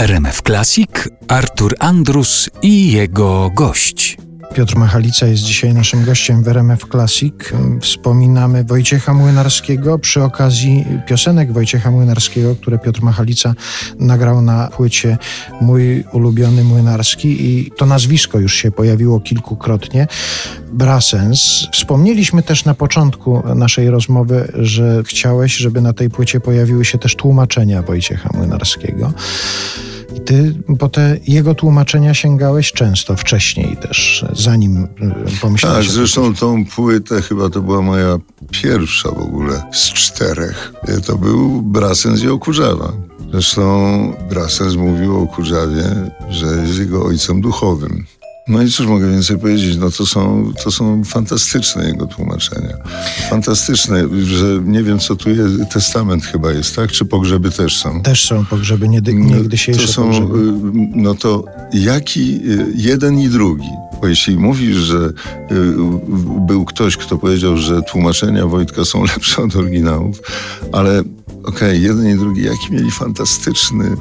RMF Classic, Artur Andrus i jego gość. Piotr Machalica jest dzisiaj naszym gościem w RMF Classic. Wspominamy Wojciecha Młynarskiego przy okazji piosenek Wojciecha Młynarskiego, które Piotr Machalica nagrał na płycie Mój ulubiony Młynarski i to nazwisko już się pojawiło kilkukrotnie. Brasens. Wspomnieliśmy też na początku naszej rozmowy, że chciałeś, żeby na tej płycie pojawiły się też tłumaczenia Wojciecha Młynarskiego. I ty po te jego tłumaczenia sięgałeś często, wcześniej też, zanim y, pomyślałeś... Tak, zresztą tą płytę chyba to była moja pierwsza w ogóle z czterech. To był Brasens i Okurzawa. Zresztą Brasens mówił o Kurzawie, że jest jego ojcem duchowym. No i cóż mogę więcej powiedzieć? No to są, to są fantastyczne jego tłumaczenia. Fantastyczne, że nie wiem co tu jest, testament chyba jest, tak? Czy pogrzeby też są? Też są pogrzeby, nie, nie dzisiejsze to są, pogrzeby. y, No to jaki y, jeden i drugi? Bo jeśli mówisz, że y, był ktoś, kto powiedział, że tłumaczenia Wojtka są lepsze od oryginałów, ale okej, okay, jeden i drugi, jaki mieli fantastyczny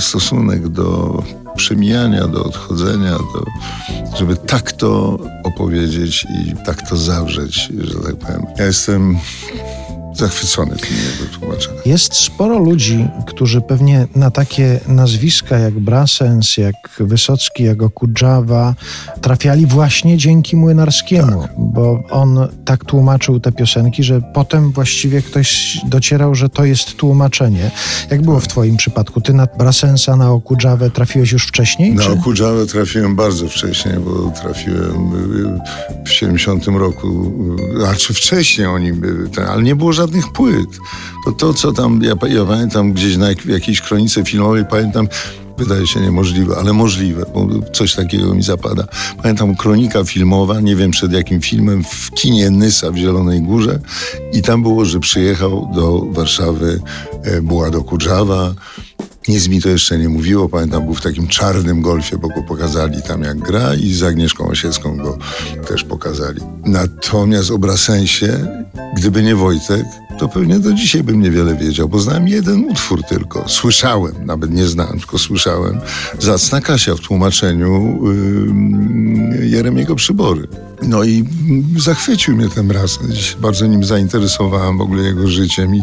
stosunek do przemijania, do odchodzenia, do, żeby tak to opowiedzieć i tak to zawrzeć, że tak powiem. Ja jestem zachwycony tym jego tłumaczeniem. Jest sporo ludzi, którzy pewnie na takie nazwiska jak Brasens, jak Wysocki, jak Okudżawa trafiali właśnie dzięki Młynarskiemu, tak. bo on tak tłumaczył te piosenki, że potem właściwie ktoś docierał, że to jest tłumaczenie. Jak było w twoim przypadku? Ty na Brasensa, na Okudżawę trafiłeś już wcześniej? Na czy? Okudżawę trafiłem bardzo wcześnie, bo trafiłem w 70 roku, a czy wcześniej oni byli, ale nie było żadnych żadnych płyt. To to, co tam, ja, ja pamiętam gdzieś na jakiejś kronice filmowej, pamiętam, wydaje się niemożliwe, ale możliwe, bo coś takiego mi zapada. Pamiętam kronika filmowa, nie wiem przed jakim filmem, w kinie Nysa w Zielonej Górze i tam było, że przyjechał do Warszawy e, Bułado Kudżawa, nic mi to jeszcze nie mówiło. Pamiętam, był w takim czarnym golfie, bo go pokazali tam jak gra i z Agnieszką Osiecką go też pokazali. Natomiast o Brasensie, gdyby nie Wojtek, to pewnie do dzisiaj bym niewiele wiedział, bo znałem jeden utwór tylko. Słyszałem, nawet nie znałem, tylko słyszałem. Zacna Kasia w tłumaczeniu yy, Jeremiego Przybory. No i zachwycił mnie ten raz. Bardzo nim zainteresowałem w ogóle jego życiem i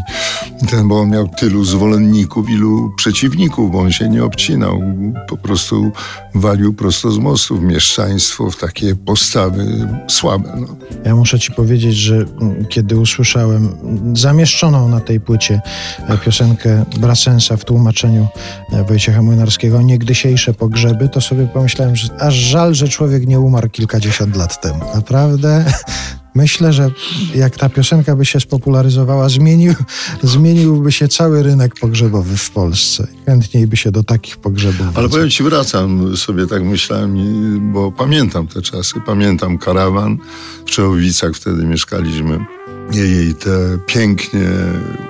ten, bo on miał tylu zwolenników, ilu przeciwników, bo on się nie obcinał. Po prostu walił prosto z mostów mieszczaństwo w takie postawy słabe. No. Ja muszę ci powiedzieć, że kiedy usłyszałem zamieszczoną na tej płycie e, piosenkę Brasensa w tłumaczeniu e, Wojciecha Młynarskiego Niegdysiejsze pogrzeby, to sobie pomyślałem, że aż żal, że człowiek nie umarł kilkadziesiąt lat temu. Naprawdę myślę, że jak ta piosenka by się spopularyzowała, zmienił, zmieniłby się cały rynek pogrzebowy w Polsce. Chętniej by się do takich pogrzebów. Ale powiem ci, wracam sobie, tak myślałem, bo pamiętam te czasy. Pamiętam karawan w Czechowicach, wtedy mieszkaliśmy. Jej te pięknie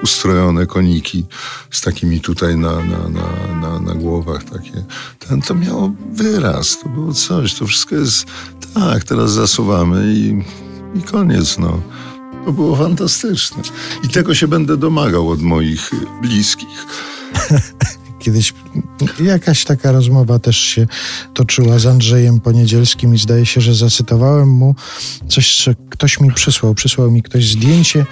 ustrojone koniki z takimi tutaj na, na, na, na, na głowach takie. Ten, to miało wyraz, to było coś. To wszystko jest tak, teraz zasuwamy i, i koniec, no. To było fantastyczne. I tego się będę domagał od moich bliskich. Kiedyś jakaś taka rozmowa też się toczyła z Andrzejem Poniedzielskim i zdaje się, że zacytowałem mu coś, co ktoś mi przysłał. Przysłał mi ktoś zdjęcie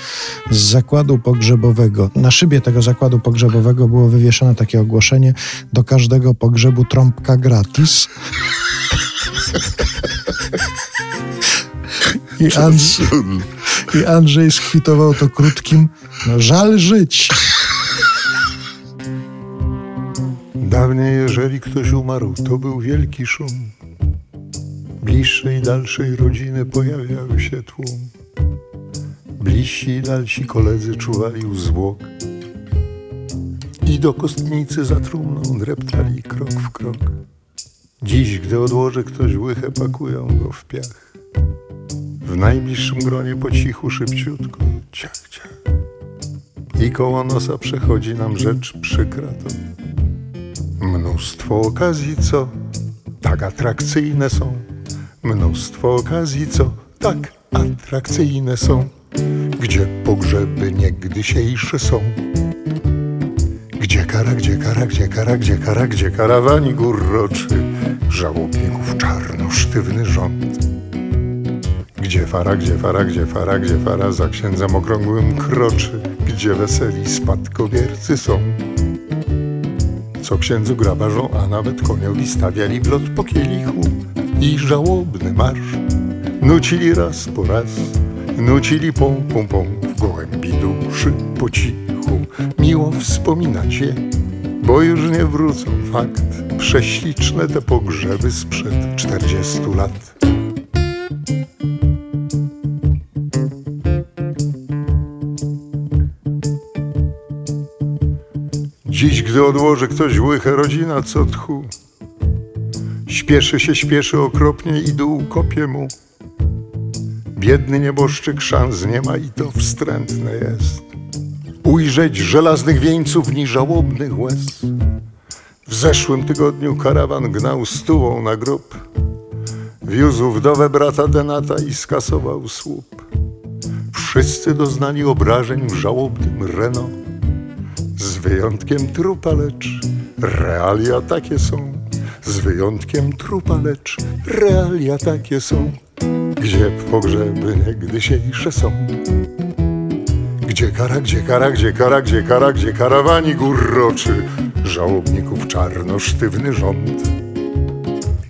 z zakładu pogrzebowego. Na szybie tego zakładu pogrzebowego było wywieszone takie ogłoszenie do każdego pogrzebu trąbka gratis. I Andrzej, I Andrzej skwitował to krótkim no, żal żyć. Dawniej, jeżeli ktoś umarł, to był wielki szum. Bliższej i dalszej rodziny pojawiał się tłum. Bliżsi i dalsi koledzy czuwali u zwłok. I do kostnicy za trumną dreptali krok w krok. Dziś, gdy odłoży ktoś łychę, pakują go w piach. W najbliższym gronie po cichu, szybciutko, ciach, ciach. I koło nosa przechodzi nam rzecz przykra to. Mnóstwo okazji, co tak atrakcyjne są. Mnóstwo okazji, co tak atrakcyjne są. Gdzie pogrzeby niegdysiejsze są. Gdzie kara, gdzie kara, gdzie kara, gdzie kara, gdzie karawani górroczy, żałobników czarno-sztywny rząd. Gdzie fara, gdzie fara, gdzie fara, gdzie fara, za księdzem okrągłym kroczy, gdzie weseli spadkobiercy są. Co księdzu grabarzą, a nawet koniowi stawiali w lot po kielichu i żałobny marsz. Nucili raz po raz, nucili pą, pą, pą, w gołębi duszy po cichu. Miło wspominać je, bo już nie wrócą, fakt. Prześliczne te pogrzeby sprzed czterdziestu lat. Dziś, gdy odłoży ktoś łychę rodzina, co tchu. Śpieszy się, śpieszy okropnie i dół kopie mu. Biedny nieboszczyk szans nie ma i to wstrętne jest. Ujrzeć żelaznych wieńców ni żałobnych łez. W zeszłym tygodniu karawan gnał stułą na grób. Wiózł wdowę brata Denata i skasował słup. Wszyscy doznali obrażeń w żałobnym Renault. Z wyjątkiem trupa, lecz realia takie są. Z wyjątkiem trupa, lecz realia takie są. Gdzie pogrzeby niegdysiejsze są. Gdzie kara, gdzie kara, gdzie kara, gdzie kara, gdzie karawani górroczy, żałobników czarno-sztywny rząd.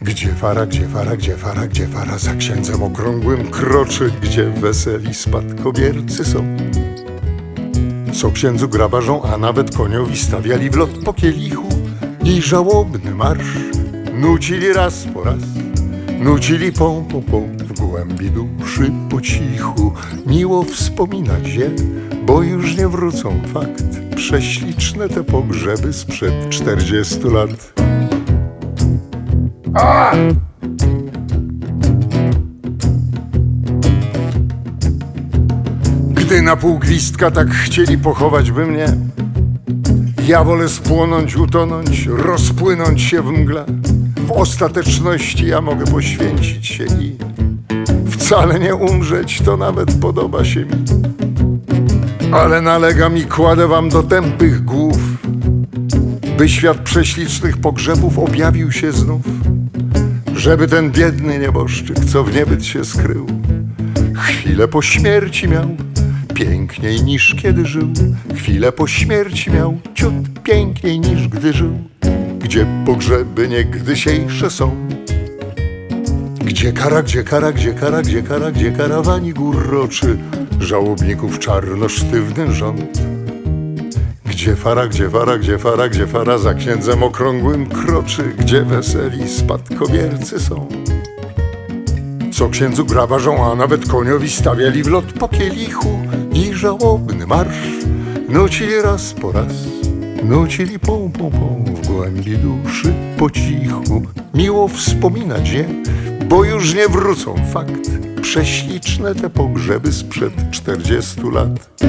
Gdzie fara, gdzie fara, gdzie fara, gdzie fara, za księdzem okrągłym kroczy, gdzie weseli spadkobiercy są. Co księdzu grabarzą, a nawet koniowi stawiali w lot po kielichu i żałobny marsz nucili raz po raz, nucili pą, pą, pą w głębi duszy po cichu. Miło wspominać je, bo już nie wrócą fakt. Prześliczne te pogrzeby sprzed czterdziestu lat. Gdy na pół gwizdka tak chcieli pochować by mnie, ja wolę spłonąć, utonąć, rozpłynąć się w mgle. W ostateczności ja mogę poświęcić się i wcale nie umrzeć, to nawet podoba się mi. Ale nalegam i kładę wam do tępych głów, by świat prześlicznych pogrzebów objawił się znów. Żeby ten biedny nieboszczyk, co w niebyt się skrył, chwilę po śmierci miał piękniej niż kiedy żył. Chwilę po śmierci miał ciut piękniej niż gdy żył. Gdzie pogrzeby niegdysiejsze są. Gdzie kara, gdzie kara, gdzie kara, gdzie kara, gdzie karawani górroczy, żałobników czarno-sztywny rząd. Gdzie fara, gdzie fara, gdzie fara, gdzie fara, za księdzem okrągłym kroczy, gdzie weseli spadkobiercy są. Co księdzu grabarzą, a nawet koniowi stawiali w lot po kielichu i żałobny marsz nucili raz po raz, nucili pą, pą, pą w głębi duszy po cichu. Miło wspominać je, bo już nie wrócą fakt. Prześliczne te pogrzeby sprzed czterdziestu lat.